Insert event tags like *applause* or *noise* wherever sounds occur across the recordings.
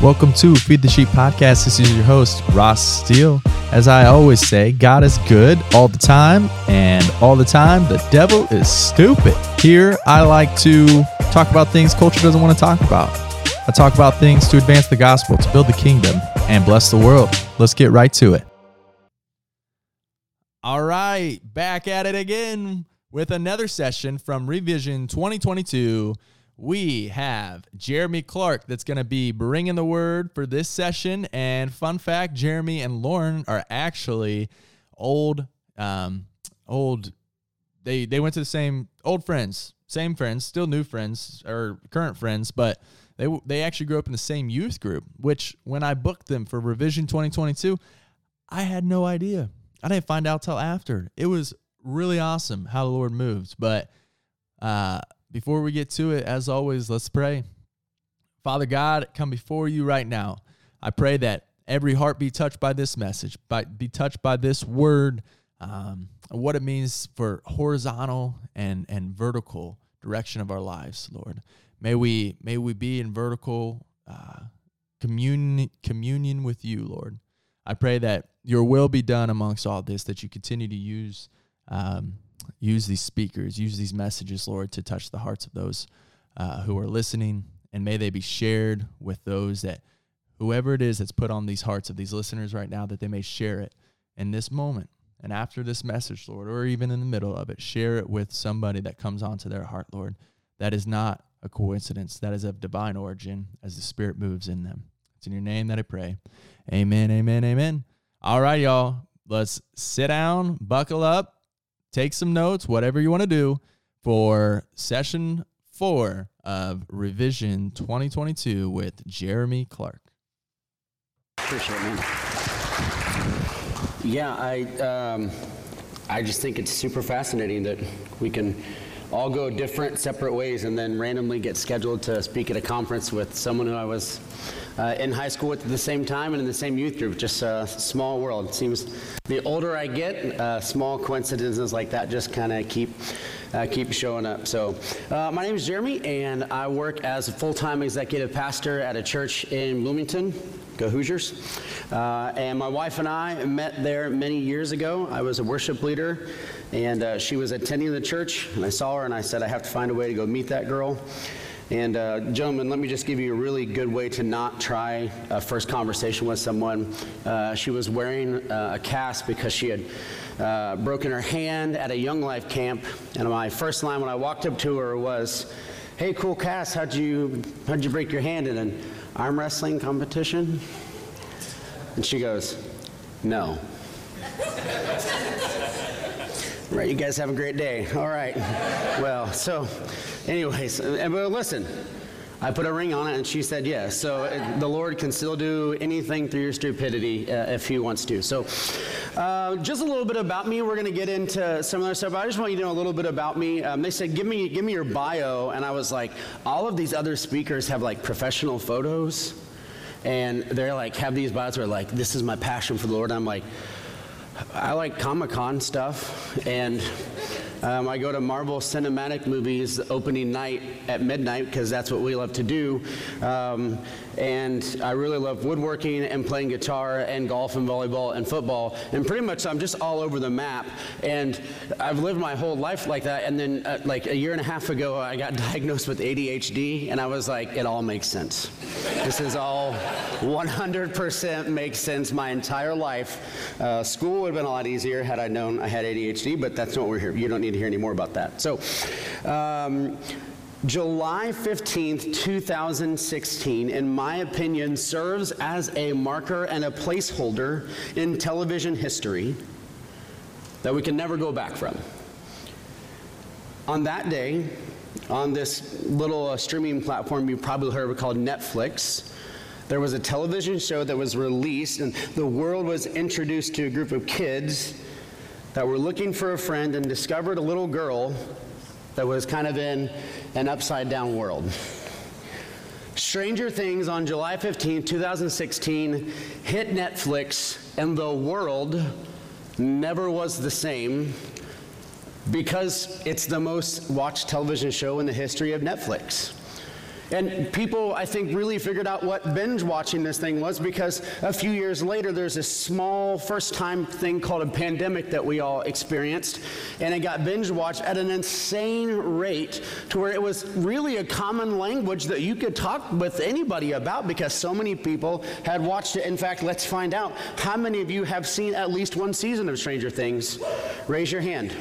Welcome to Feed the Sheep Podcast. This is your host, Ross Steele. As I always say, God is good all the time, and all the time, the devil is stupid. Here, I like to talk about things culture doesn't want to talk about. I talk about things to advance the gospel, to build the kingdom, and bless the world. Let's get right to it. All right, back at it again with another session from Revision 2022 we have Jeremy Clark that's going to be bringing the word for this session. And fun fact Jeremy and Lauren are actually old, um, old, they, they went to the same old friends, same friends, still new friends or current friends, but they, they actually grew up in the same youth group, which when I booked them for Revision 2022, I had no idea. I didn't find out till after. It was really awesome how the Lord moves, but, uh, before we get to it, as always, let's pray. Father God, come before you right now. I pray that every heart be touched by this message, by, be touched by this word, um, what it means for horizontal and, and vertical direction of our lives, Lord. May we may we be in vertical uh, communion communion with you, Lord. I pray that your will be done amongst all this, that you continue to use um, use these speakers, use these messages, Lord, to touch the hearts of those uh, who are listening. And may they be shared with those that, whoever it is that's put on these hearts of these listeners right now, that they may share it in this moment and after this message, Lord, or even in the middle of it. Share it with somebody that comes onto their heart, Lord. That is not a coincidence, that is of divine origin as the Spirit moves in them. It's in your name that I pray. Amen, amen, amen. All right, y'all. Let's sit down, buckle up, take some notes, whatever you want to do for session four of Revision 2022 with Jeremy Clark. Appreciate it, man. Yeah, I, um, I just think it's super fascinating that we can all go different, separate ways and then randomly get scheduled to speak at a conference with someone who I was uh, in high school with at the same time and in the same youth group. Just a small world. It seems the older I get, uh, small coincidences like that just kind of keep. Uh, keep showing up. So, uh, my name is Jeremy, and I work as a full time executive pastor at a church in Bloomington. Go Hoosiers. Uh, and my wife and I met there many years ago. I was a worship leader, and uh, she was attending the church, and I saw her, and I said, I have to find a way to go meet that girl. And uh, gentlemen, let me just give you a really good way to not try a first conversation with someone. Uh, she was wearing uh, a cast because she had uh, broken her hand at a Young Life camp. And my first line when I walked up to her was, "Hey, cool Cass, how'd you how'd you break your hand in an arm wrestling competition?" And she goes, "No." *laughs* right, you guys have a great day. All right. well, so, anyways, uh, but listen, I put a ring on it and she said yes. So the Lord can still do anything through your stupidity uh, if He wants to. So, uh, just a little bit about me. We're going to get into some other stuff. I just want you to know a little bit about me. Um, they said, "Give me, give me your bio," and I was like, "All of these other speakers have like professional photos." And they're like, have these bios where like, this is my passion for the Lord. I'm like, I like Comic Con stuff, and um, I go to Marvel Cinematic Movies opening night at midnight because that's what we love to do. Um, and I really love woodworking and playing guitar and golf and volleyball and football. And pretty much I'm just all over the map. And I've lived my whole life like that. And then, uh, like a year and a half ago, I got *laughs* diagnosed with ADHD, and I was like, it all makes sense. this is all 100% makes sense my entire life. Uh, school would have been a lot easier had I known I had ADHD, but that's not what we're here. You don't need to hear any more about that. So, um, July 15th, 2016, in my opinion, serves as a marker and a placeholder in television history that we can never go back from. On that day, on this little uh, streaming platform you probably heard of called Netflix, there was a television show that was released, and the world was introduced to a group of kids that were looking for a friend and discovered a little girl that was kind of in an upside down world. Stranger Things on July 15, 2016 hit Netflix, and the world never was the same because it's the most watched television show in the history of Netflix. And people, I think, really figured out what binge watching this thing was because a few years later, there's a small first time thing called a pandemic that we all experienced. And it got binge watched at an insane rate to where it was really a common language that you could talk with anybody about because so many people had watched it. In fact, let's find out how many of you have seen at least one season of Stranger Things. Raise your hand.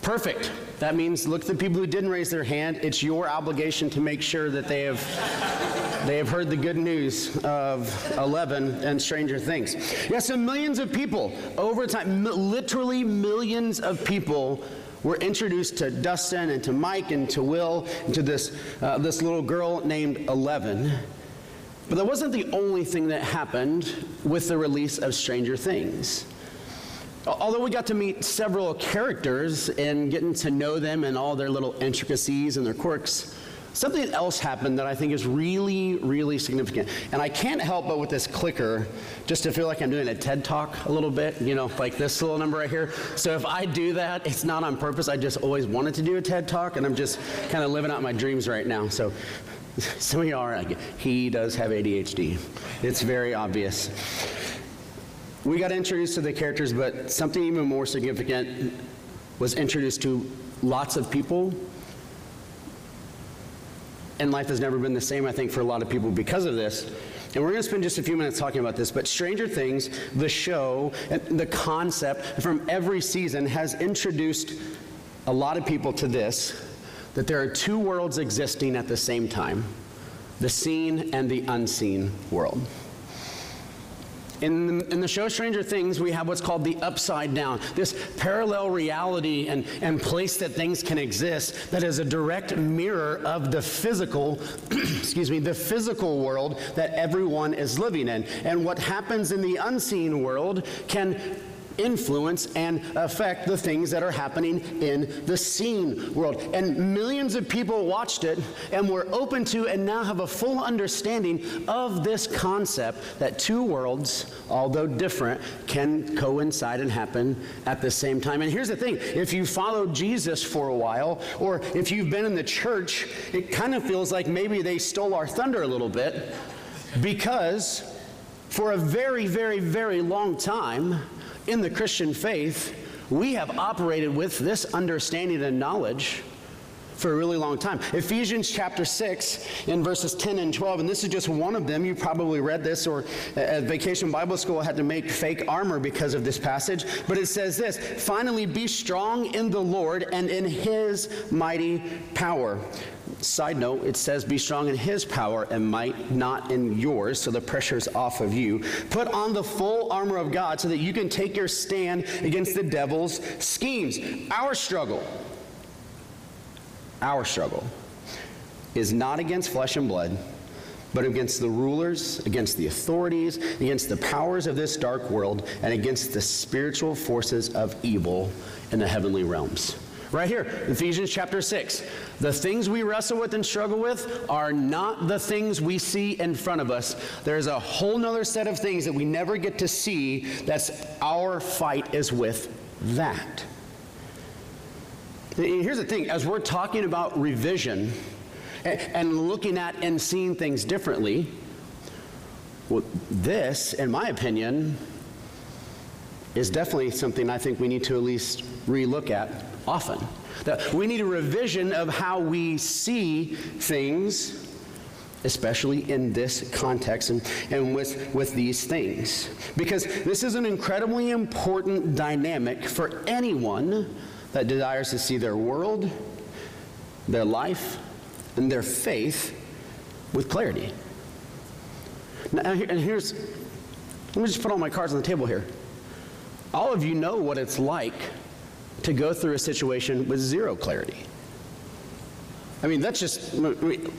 Perfect. That means look at the people who didn't raise their hand. It's your obligation to make sure that they have they have heard the good news of 11 and Stranger Things. Yes, so millions of people over time, literally millions of people were introduced to Dustin and to Mike and to Will and to this, uh, this little girl named Eleven. But that wasn't the only thing that happened with the release of Stranger Things. Although we got to meet several characters and getting to know them and all their little intricacies and their quirks, something else happened that I think is really, really significant. And I can't help but with this clicker just to feel like I'm doing a TED talk a little bit, you know, like this little number right here. So if I do that, it's not on purpose. I just always wanted to do a TED talk, and I'm just kind of living out my dreams right now. So *laughs* some of you are like, he does have ADHD. It's very obvious. We got introduced to the characters, but something even more significant was introduced to lots of people. And life has never been the same, I think, for a lot of people because of this. And we're going to spend just a few minutes talking about this, but Stranger Things, the show, the concept from every season has introduced a lot of people to this that there are two worlds existing at the same time the seen and the unseen world. In the, in the, show Stranger Things, we have what's called the upside down, this parallel reality and, and place that things can exist that is a direct mirror of the physical, *clears throat* excuse me, the physical world that everyone is living in. And what happens in the unseen world can influence and affect the things that are happening in the seen world. And millions of people watched it and were open to and now have a full understanding of this concept that two worlds, although different, can coincide and happen at the same time. And here's the thing if you followed Jesus for a while, or if you've been in the church, it kind of feels like maybe they stole our thunder a little bit because for a very, very, very long time, in the Christian faith, we have operated with this understanding and knowledge for a really long time. Ephesians chapter 6 in verses 10 and 12, and this is just one of them. You probably read this, or at Vacation Bible School had to make fake armor because of this passage. But it says this Finally, be strong in the Lord and in his mighty power. Side note, it says, Be strong in his power and might, not in yours, so the pressure's off of you. Put on the full armor of God so that you can take your stand against the devil's schemes. Our struggle our struggle is not against flesh and blood, but against the rulers, against the authorities, against the powers of this dark world, and against the spiritual forces of evil in the heavenly realms. Right here, Ephesians chapter 6. The things we wrestle with and struggle with are not the things we see in front of us. There's a whole nother set of things that we never get to see that's our fight is with that. Here's the thing as we're talking about revision and looking at and seeing things differently, well, this, in my opinion, is definitely something I think we need to at least relook at often. That we need a revision of how we see things especially in this context and, and with, with these things. Because this is an incredibly important dynamic for anyone that desires to see their world, their life, and their faith with clarity. Now, and here's, let me just put all my cards on the table here. All of you know what it's like to go through a situation with zero clarity. I mean, that's just,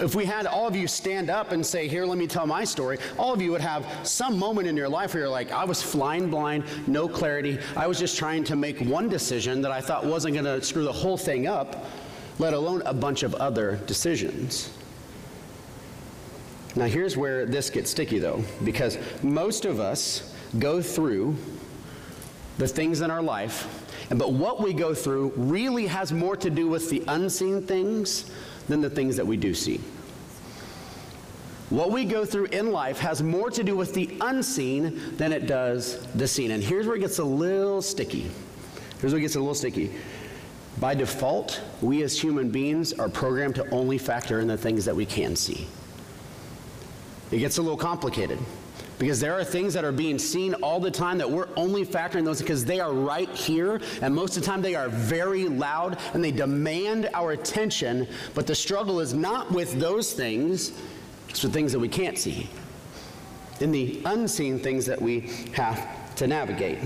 if we had all of you stand up and say, Here, let me tell my story, all of you would have some moment in your life where you're like, I was flying blind, no clarity. I was just trying to make one decision that I thought wasn't going to screw the whole thing up, let alone a bunch of other decisions. Now, here's where this gets sticky, though, because most of us go through the things in our life, but what we go through really has more to do with the unseen things than the things that we do see. What we go through in life has more to do with the unseen than it does the seen. And here's where it gets a little sticky. Here's where it gets a little sticky. By default, we as human beings are programmed to only factor in the things that we can see. It gets a little complicated because there are things that are being seen all the time that we're only factoring those because they are right here, and most of the time they are very loud and they demand our attention. But the struggle is not with those things, it's with things that we can't see, in the unseen things that we have to navigate.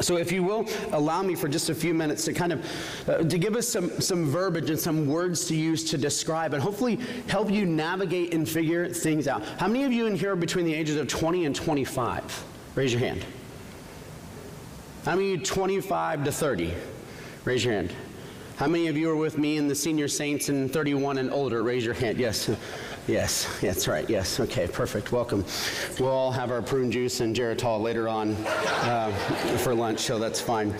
So, if you will, allow me for just a few minutes to kind of uh, to give us some some verbiage and some words to use to describe, and hopefully help you navigate and figure things out. How many of you in here are between the ages of 20 and 25? Raise your hand. How many of you 25 to 30? Raise your hand. How many of you are with me in the senior saints and 31 and older? Raise your hand. Yes. Yes, that's right. Yes. Okay, perfect. Welcome. We'll all have our prune juice and Geritol later on uh, for lunch, so that's fine.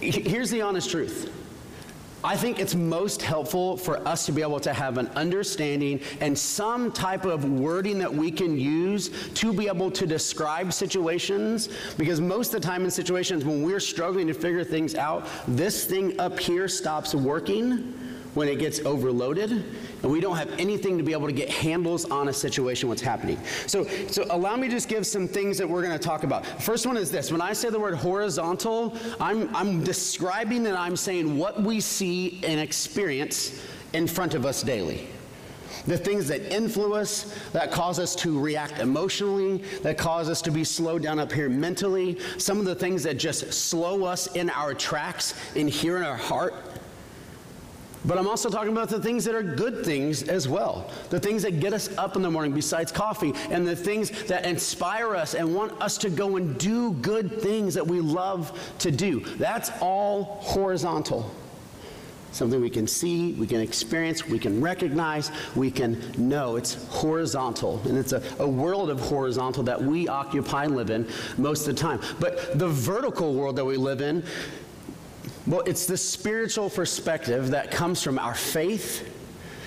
Here's the honest truth. I think it's most helpful for us to be able to have an understanding and some type of wording that we can use to be able to describe situations. Because most of the time in situations when we're struggling to figure things out, this thing up here stops working when it gets overloaded and we don't have anything to be able to get handles on a situation what's happening. So so allow me to just give some things that we're going to talk about. First one is this. When i say the word horizontal i'm i'm describing and i'm saying what we see and experience in front of us daily. The things that influence that cause us to react emotionally, that cause us to be slowed down up here mentally, some of the things that just slow us in our tracks in here in our heart, but I'm also talking about the things that are good things as well. The things that get us up in the morning besides coffee, and the things that inspire us and want us to go and do good things that we love to do. That's all horizontal. Something we can see, we can experience, we can recognize, we can know. It's horizontal. And it's a, a world of horizontal that we occupy and live in most of the time. But the vertical world that we live in well, it's the spiritual perspective that comes from our faith.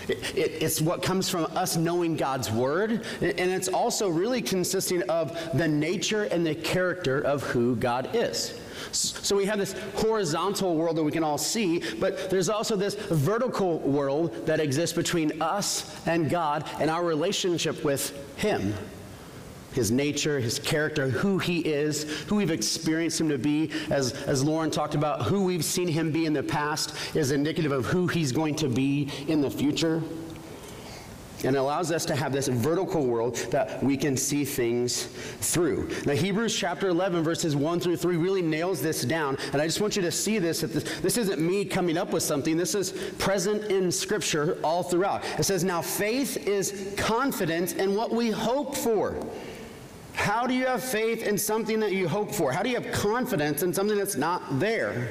It, it, it's what comes from us knowing God's word, and it's also really consisting of the nature and the character of who God is. So we have this horizontal world that we can all see, but there's also this vertical world that exists between us and God and our relationship with Him his nature, his character, who he is, who we've experienced him to be. As, as Lauren talked about, who we've seen him be in the past is indicative of who he's going to be in the future. And it allows us to have this vertical world that we can see things through. Now, Hebrews chapter 11, verses 1 through 3 really nails this down. And I just want you to see this. This, this isn't me coming up with something, this is present in Scripture all throughout. It says, Now faith is confidence in what we hope for how do you have faith in something that you hope for? How do you have confidence in something that's not there?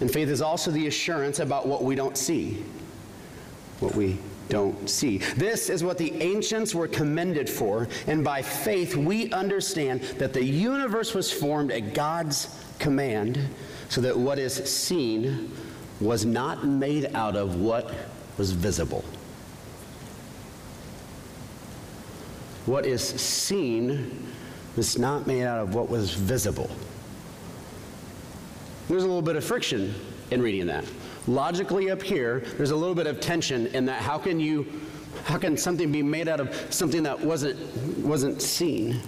And faith is also the assurance about what we don't see. What we don't see. This is what the ancients were commended for, and by faith we understand that the universe was formed at God's command, so that what is seen was not made out of what was visible. What is seen is not made out of what was visible. There's a little bit of friction in reading that. Logically up here, there's a little bit of tension in that how can you how can something be made out of something that wasn't wasn't seen?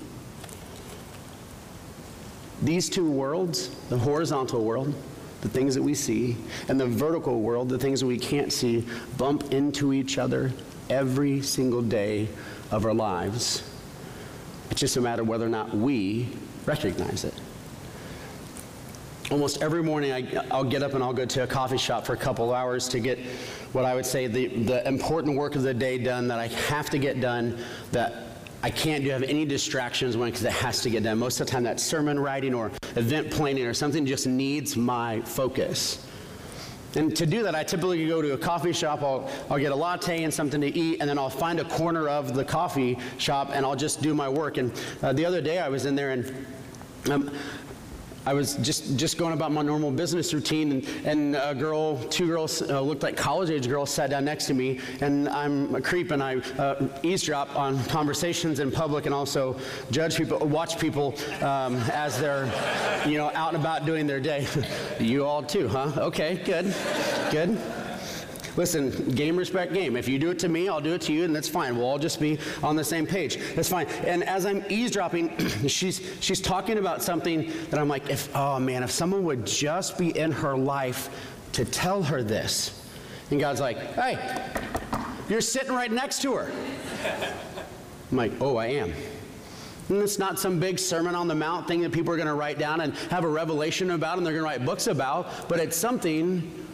These two worlds, the horizontal world, the things that we see, and the vertical world, the things that we can't see, bump into each other every single day of our lives. It's just a matter of whether or not we recognize it. Almost every morning, I, will get up and I'll go to a coffee shop for a couple hours to get what I would say the, the important work of the day done that I have to get done that I can't do have any distractions when because it has to get done. Most of the time, that's sermon writing or event planning or something just needs my focus. And to do that, I typically go to a coffee shop, I'll, I'll get a latte and something to eat, and then I'll find a corner of the coffee shop and I'll just do my work. And uh, the other day I was in there and um, I was just, just going about my normal business routine, and, and a girl, two girls, uh, looked like college age girls, sat down next to me, and I'm a creep, and I uh, eavesdrop on conversations in public, and also judge people, watch people um, as they're, you know, out and about doing their day. *laughs* you all too, huh? Okay, good, good. Listen, game respect game. If you do it to me, I'll do it to you, and that's fine. We'll all just be on the same page. That's fine. And as I'm eavesdropping, *clears throat* she's she's talking about something that I'm like, if oh man, if someone would just be in her life to tell her this. And God's like, hey, you're sitting right next to her. I'm like, oh, I am. And it's not some big Sermon on the Mount thing that people are going to write down and have a revelation about and they're going to write books about, but it's something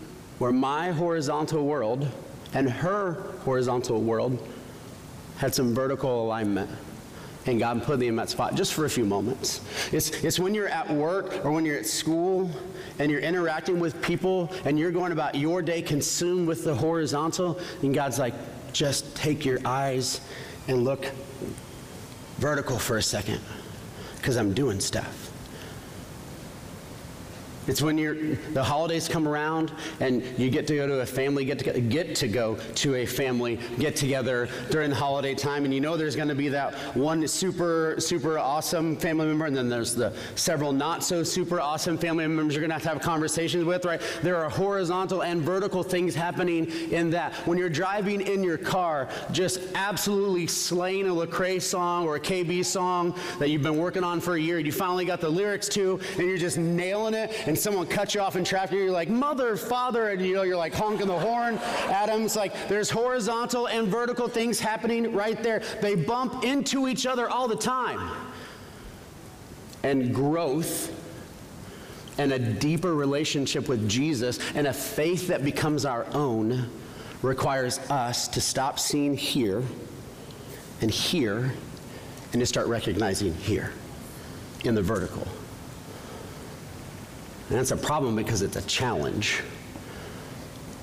where my horizontal world and her horizontal world had some vertical alignment. And God put me in that spot just for a few moments. It's, it's when you're at work or when you're at school and you're interacting with people and you're going about your day consumed with the horizontal, and God's like, just take your eyes and look vertical for a second because I'm doing stuff. It's when you're, the holidays come around and you get to go to a family get to get to go to a family get together during the holiday time, and you know there's going to be that one super super awesome family member, and then there's the several not so super awesome family members you're going to have to have conversations with. Right? There are horizontal and vertical things happening in that. When you're driving in your car, just absolutely slaying a Lecrae song or a KB song that you've been working on for a year, you finally got the lyrics to, and you're just nailing it and someone cuts you off in traffic, you're like, mother, father, and you know, you're like honking the horn at them. It's like there's horizontal and vertical things happening right there. They bump into each other all the time. And growth and a deeper relationship with Jesus and a faith that becomes our own requires us to stop seeing here and here and to start recognizing here in the vertical. And that's a problem because it's a challenge.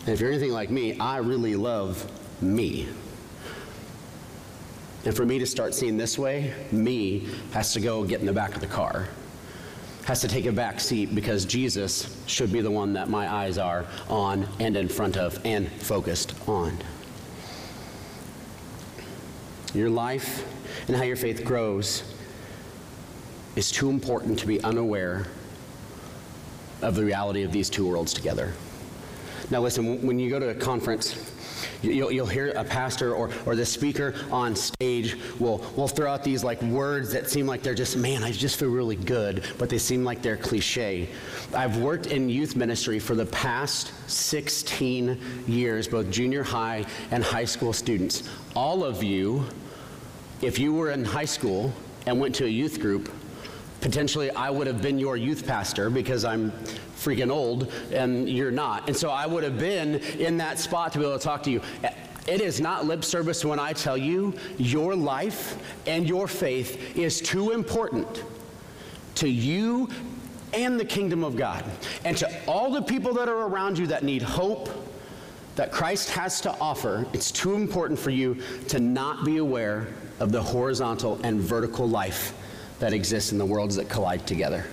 And if you're anything like me, I really love me. And for me to start seeing this way, me has to go get in the back of the car, has to take a back seat because Jesus should be the one that my eyes are on and in front of and focused on. Your life and how your faith grows is too important to be unaware of the reality of these two worlds together. Now, listen, when you go to a conference, You'll, you'll, hear a pastor or, or the speaker on stage will, will throw out these like words that seem like they're just, man, I just feel really good, but they seem like they're cliche. I've worked in youth ministry for the past 16 years, both junior high and high school students. All of you, if you were in high school and went to a youth group, potentially I would have been your youth pastor because I'm freaking old and you're not. And so I would have been in that spot to be able to talk to you. It is not lip service when I tell you your life and your faith is too important to you and the kingdom of God and to all the people that are around you that need hope that Christ has to offer. It's too important for you to not be aware of the horizontal and vertical life that exists in the worlds that collide together.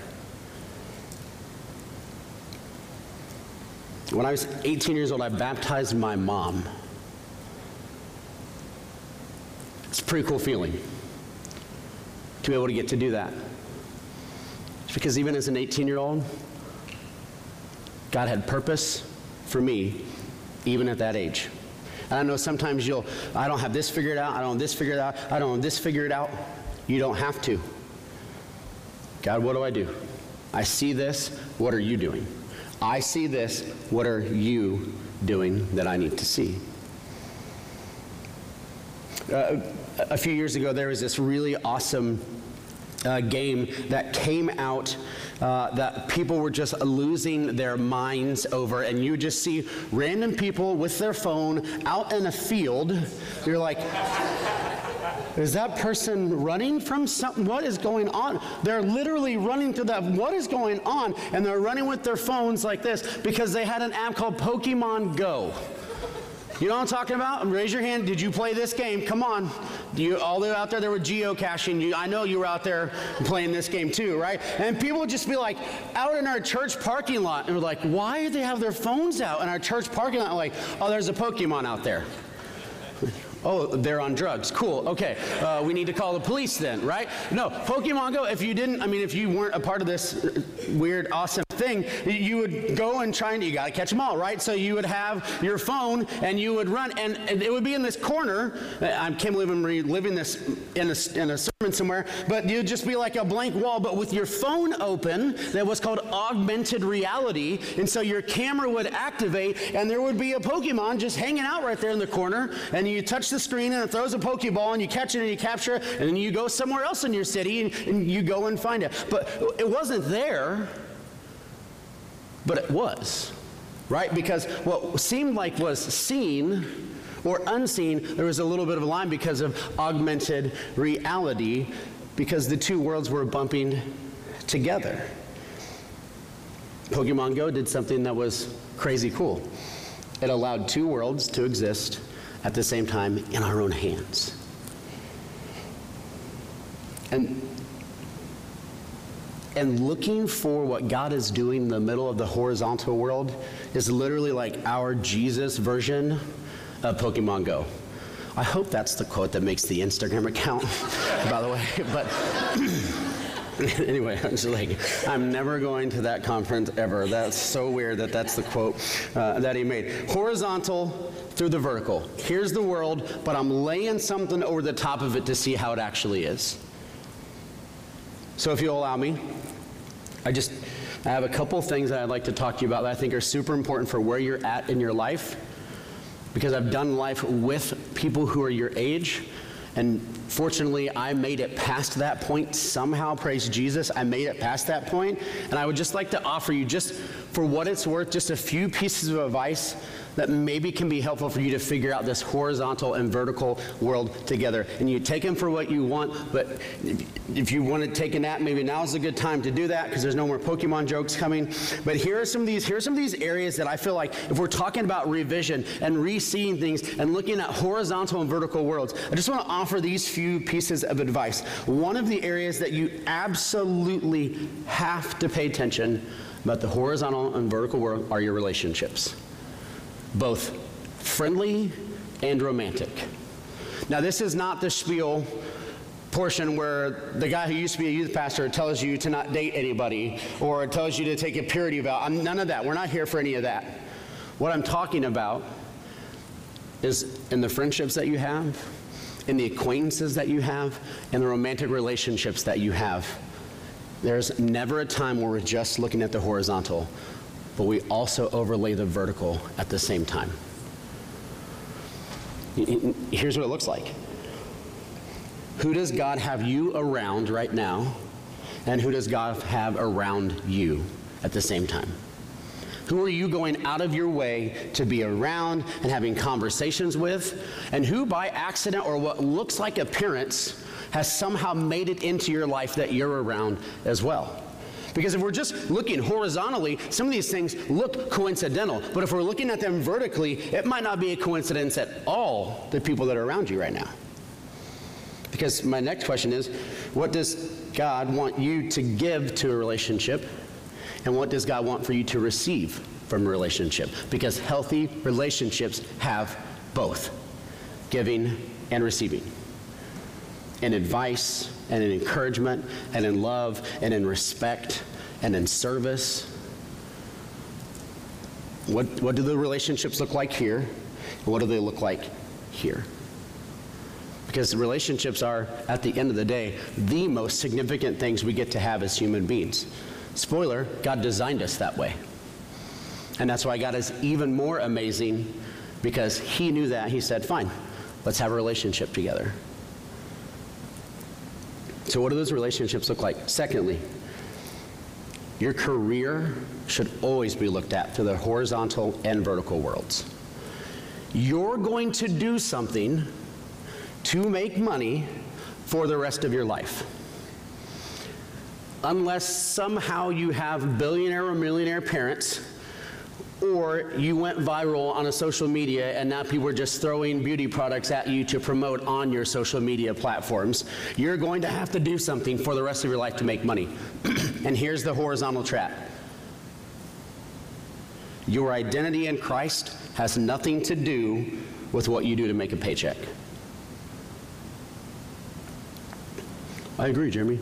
When I was 18 years old, I baptized my mom. It's a pretty cool feeling to be able to get to do that. It's because even as an 18 year old, God had purpose for me, even at that age. And I know sometimes you'll, I don't have this figured out, I don't have this figured out, I don't have this figured out. You don't have to. God, what do I do? I see this. What are you doing? I see this. What are you doing that I need to see? Uh, a few years ago, there was this really awesome uh, game that came out uh, that people were just losing their minds over. And you just see random people with their phone out in a field. You're like, is that person running from something? What is going on? They're literally running to that. What is going on? And they're running with their phones like this because they had an app called Pokemon Go. You know what I'm talking about? Raise your hand. Did you play this game? Come on. Do You, all the out there, there were geocaching. You, I know you were out there playing this game too, right? And people would just be like out in our church parking lot, and we're like, why do they have their phones out in our church parking lot? Like, oh, there's a Pokemon out there. Oh, they're on drugs. Cool. Okay. Uh, we need to call the police then, right? No, Pokemon Go, if you didn't, I mean, if you weren't a part of this weird, awesome thing, you would go and try and, you got to catch them all, right? So you would have your phone and you would run, and it would be in this corner. I can't believe I'm reliving this in a, in a sermon somewhere, but you'd just be like a blank wall, but with your phone open, that was called augmented reality. And so your camera would activate, and there would be a Pokemon just hanging out right there in the corner, and you touch the screen and it throws a Pokeball and you catch it and you capture it, and then you go somewhere else in your city and, and you go and find it. But it wasn't there, but it was, right? Because what seemed like was seen or unseen, there was a little bit of a line because of augmented reality, because the two worlds were bumping together. Pokemon Go did something that was crazy cool. It allowed two worlds to exist at the same time in our own hands. And and looking for what God is doing in the middle of the horizontal world is literally like our Jesus version of Pokemon Go. I hope that's the quote that makes the Instagram account, *laughs* by the way. *laughs* But *clears throat* anyway, I'm just like, I'm never going to that conference ever. That's so weird that that's the quote uh, that he made. Horizontal through the vertical. Here's the world, but I'm laying something over the top of it to see how it actually is. So if you'll allow me, I just I have a couple things that I'd like to talk to you about that I think are super important for where you're at in your life. Because I've done life with people who are your age and fortunately, I made it past that point somehow. Praise Jesus. I made it past that point. And I would just like to offer you, just for what it's worth, just a few pieces of advice that maybe can be helpful for you to figure out this horizontal and vertical world together. And you take them for what you want, but if you want to take a nap, maybe now is a good time to do that because there's no more Pokemon jokes coming. But here are some of these, here are some of these areas that I feel like if we're talking about revision and re-seeing things and looking at horizontal and vertical worlds, I just want to offer these few pieces of advice. One of the areas that you absolutely have to pay attention about the horizontal and vertical world are your relationships both friendly and romantic. Now, this is not the spiel portion where the guy who used to be a youth pastor tells you to not date anybody or tells you to take a purity vow. I'm, none of that. We're not here for any of that. What I'm talking about is in the friendships that you have, in the acquaintances that you have, in the romantic relationships that you have. There's never a time where we're just looking at the horizontal but we also overlay the vertical at the same time. Here's what it looks like. Who does God have you around right now? And who does God have around you at the same time? Who are you going out of your way to be around and having conversations with? And who, by accident or what looks like appearance, has somehow made it into your life that you're around as well? Because if we're just looking horizontally, some of these things look coincidental. But if we're looking at them vertically, it might not be a coincidence at all, the people that are around you right now. Because my next question is what does God want you to give to a relationship? And what does God want for you to receive from a relationship? Because healthy relationships have both giving and receiving. In advice and in encouragement and in love and in respect and in service. What, what do the relationships look like here? And what do they look like here? Because relationships are, at the end of the day, the most significant things we get to have as human beings. Spoiler, God designed us that way. And that's why God is even more amazing because He knew that. He said, fine, let's have a relationship together. So, what do those relationships look like? Secondly, your career should always be looked at through the horizontal and vertical worlds. You're going to do something to make money for the rest of your life. Unless somehow you have billionaire or millionaire parents, or you went viral on a social media and now people are just throwing beauty products at you to promote on your social media platforms. You're going to have to do something for the rest of your life to make money. *clears throat* and here's the horizontal trap. Your identity in Christ has nothing to do with what you do to make a paycheck. I agree, Jeremy.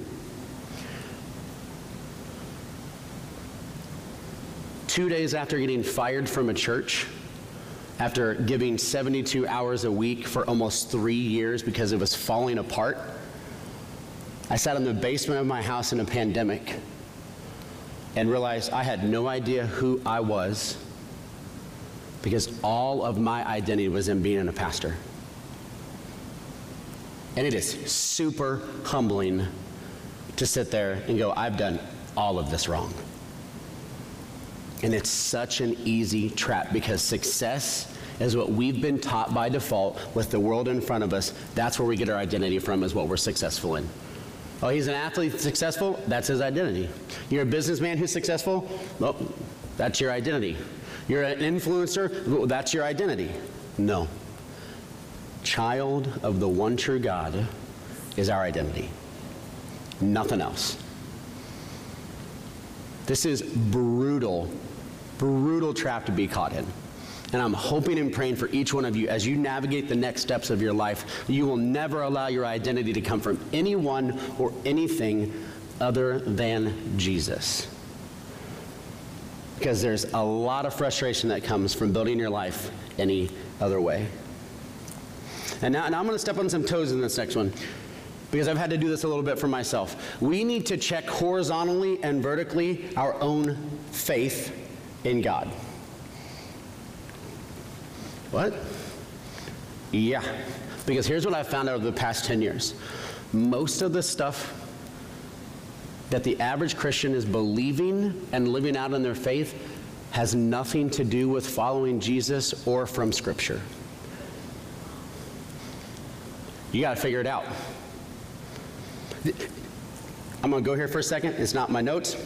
Two days after getting fired from a church, after giving 72 hours a week for almost three years because it was falling apart, I sat in the basement of my house in a pandemic and realized I had no idea who I was because all of my identity was in being a pastor. And it is super humbling to sit there and go, I've done all of this wrong. And it's such an easy trap because success is what we've been taught by default with the world in front of us. That's where we get our identity from, is what we're successful in. Oh, he's an athlete successful? That's his identity. You're a businessman who's successful? Well, that's your identity. You're an influencer? That's your identity. No. Child of the one true God is our identity. Nothing else. This is brutal brutal trap to be caught in. And I'm hoping and praying for each one of you as you navigate the next steps of your life, you will never allow your identity to come from anyone or anything other than Jesus. Because there's a lot of frustration that comes from building your life any other way. And now, and I'm going to step on some toes in this next one because I've had to do this a little bit for myself. We need to check horizontally and vertically our own faith in God. What? Yeah. Because here's what I've found out over the past 10 years most of the stuff that the average Christian is believing and living out in their faith has nothing to do with following Jesus or from Scripture. You got to figure it out. I'm going to go here for a second. It's not my notes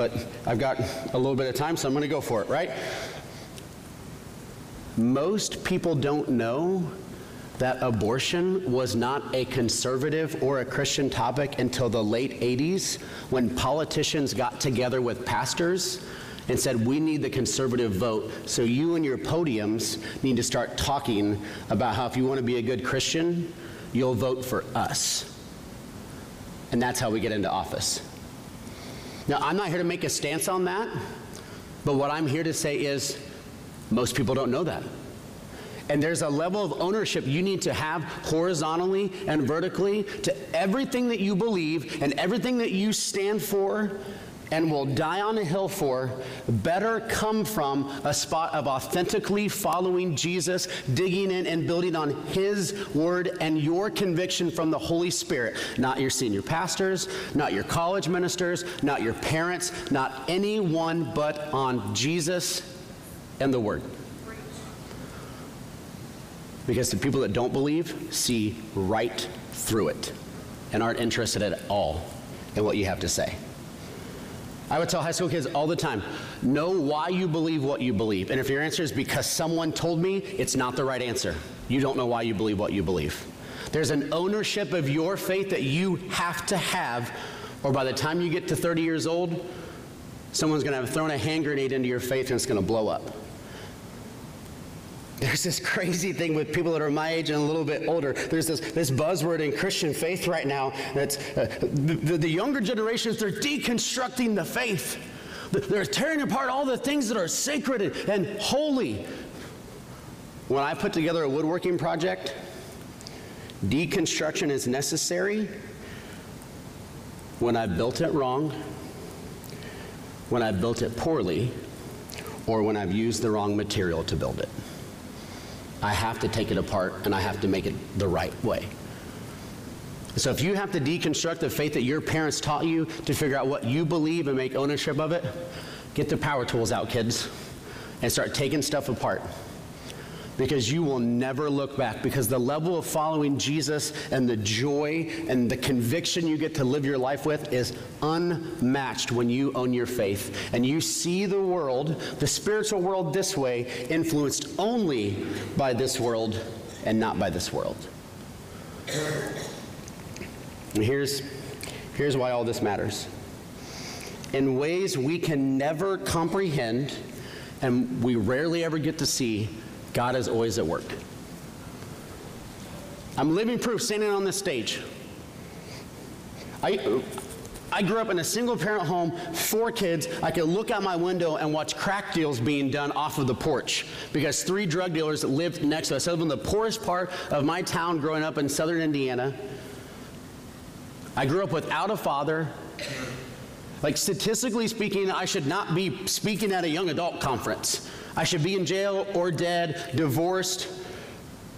but I've got a little bit of time, so I'm going to go for it, right? Most people don't know that abortion was not a conservative or a Christian topic until the late 80s when politicians got together with pastors and said, We need the conservative vote. So you and your podiums need to start talking about how if you want to be a good Christian, you'll vote for us. And that's how we get into office. Now, I'm not here to make a stance on that, but what I'm here to say is most people don't know that. And there's a level of ownership you need to have horizontally and vertically to everything that you believe and everything that you stand for and will die on a hill for better come from a spot of authentically following Jesus, digging in and building on His word and your conviction from the Holy Spirit. Not your senior pastors, not your college ministers, not your parents, not anyone but on Jesus and the word. Because the people that don't believe see right through it and aren't interested at all in what you have to say. I would tell high school kids all the time know why you believe what you believe. And if your answer is because someone told me, it's not the right answer. You don't know why you believe what you believe. There's an ownership of your faith that you have to have, or by the time you get to 30 years old, someone's going to have thrown a hand grenade into your faith and it's going to blow up. There's this crazy thing with people that are my age and a little bit older. There's this, this buzzword in Christian faith right now that's uh, the, the younger generations, they're deconstructing the faith. They're tearing apart all the things that are sacred and holy. When I put together a woodworking project, deconstruction is necessary when I built it wrong, when I built it poorly, or when I've used the wrong material to build it. I have to take it apart and I have to make it the right way. So if you have to deconstruct the faith that your parents taught you to figure out what you believe and make ownership of it, get the power tools out, kids, and start taking stuff apart. Because you will never look back. Because the level of following Jesus and the joy and the conviction you get to live your life with is unmatched when you own your faith. And you see the world, the spiritual world, this way, influenced only by this world and not by this world. And here's, here's why all this matters. In ways we can never comprehend and we rarely ever get to see, God is always at work. I'm living proof standing on this stage. I, I grew up in a single parent home, four kids. I could look out my window and watch crack deals being done off of the porch because three drug dealers lived next to us. I lived in the poorest part of my town growing up in southern Indiana. I grew up without a father. Like, statistically speaking, I should not be speaking at a young adult conference. I should be in jail or dead, divorced,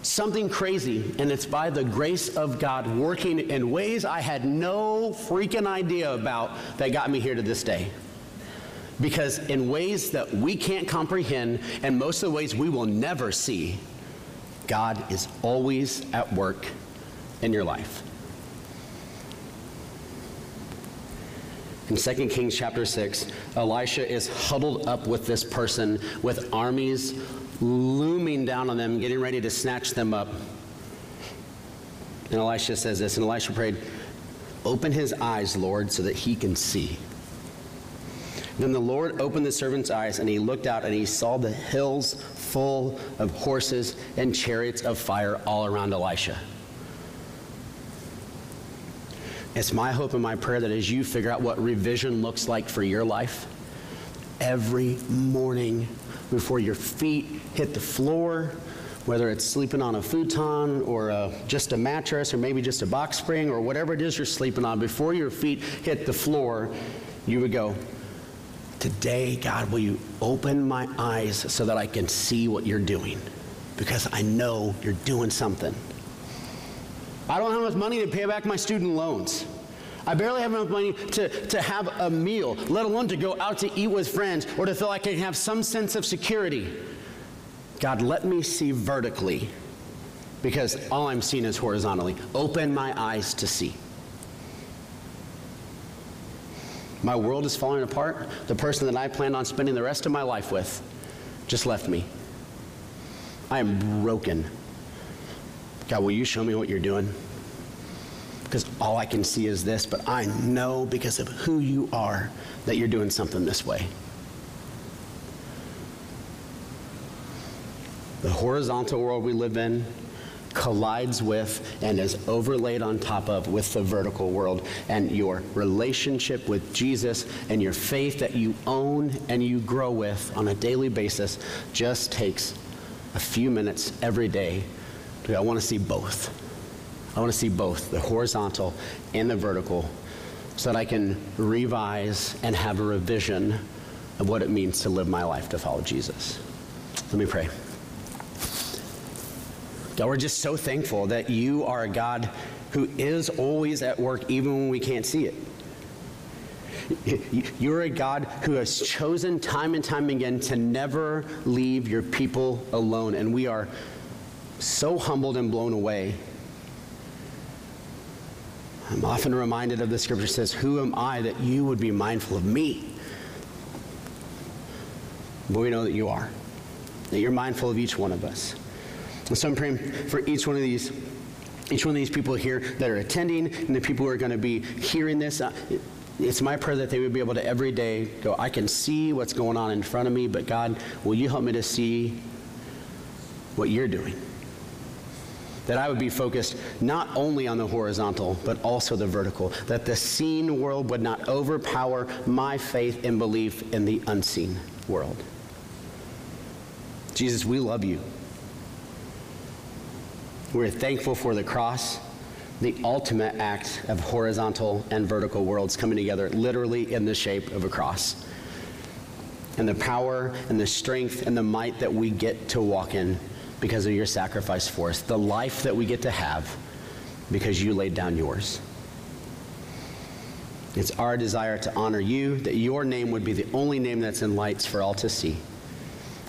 something crazy. And it's by the grace of God working in ways I had no freaking idea about that got me here to this day. Because in ways that we can't comprehend, and most of the ways we will never see, God is always at work in your life. In 2 Kings chapter 6, Elisha is huddled up with this person with armies looming down on them, getting ready to snatch them up. And Elisha says this, and Elisha prayed, Open his eyes, Lord, so that he can see. Then the Lord opened the servant's eyes, and he looked out, and he saw the hills full of horses and chariots of fire all around Elisha. It's my hope and my prayer that as you figure out what revision looks like for your life, every morning before your feet hit the floor, whether it's sleeping on a futon or a, just a mattress or maybe just a box spring or whatever it is you're sleeping on, before your feet hit the floor, you would go, Today, God, will you open my eyes so that I can see what you're doing? Because I know you're doing something. I don't have enough money to pay back my student loans. I barely have enough money to, to have a meal, let alone to go out to eat with friends or to feel like I can have some sense of security. God, let me see vertically because all I'm seeing is horizontally. Open my eyes to see. My world is falling apart. The person that I planned on spending the rest of my life with just left me. I am broken. God, will you show me what you're doing? Because all I can see is this, but I know because of who you are that you're doing something this way. The horizontal world we live in collides with and is overlaid on top of with the vertical world. And your relationship with Jesus and your faith that you own and you grow with on a daily basis just takes a few minutes every day I want to see both. I want to see both the horizontal and the vertical so that I can revise and have a revision of what it means to live my life to follow Jesus. Let me pray. God, we're just so thankful that you are a God who is always at work even when we can't see it. *laughs* You're a God who has chosen time and time again to never leave your people alone. And we are so humbled and blown away. I'm often reminded of the scripture says, Who am I that you would be mindful of me? But we know that you are, that you're mindful of each one of us. And so I'm praying for each one of these. Each one of these people here that are attending and the people who are going to be hearing this, uh, it's my prayer that they would be able to every day go, I can see what's going on in front of me, but God, will you help me to see what you're doing? That I would be focused not only on the horizontal, but also the vertical, that the seen world would not overpower my faith and belief in the unseen world. Jesus, we love you. We're thankful for the cross, the ultimate act of horizontal and vertical worlds coming together, literally in the shape of a cross. And the power and the strength and the might that we get to walk in because of your sacrifice for us, the life that we get to have because you laid down yours. It's our desire to honor you, that your name would be the only name that's in lights for all to see.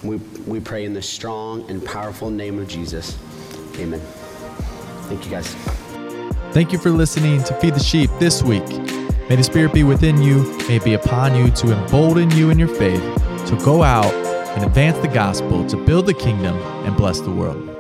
We, we pray in the strong and powerful name of Jesus. Amen. Thank you, guys. Thank you for listening to Feed the Sheep this week. May the Spirit be within you, may it be upon you to embolden you in your faith, to go out and advance the gospel, to build the kingdom, and bless the world.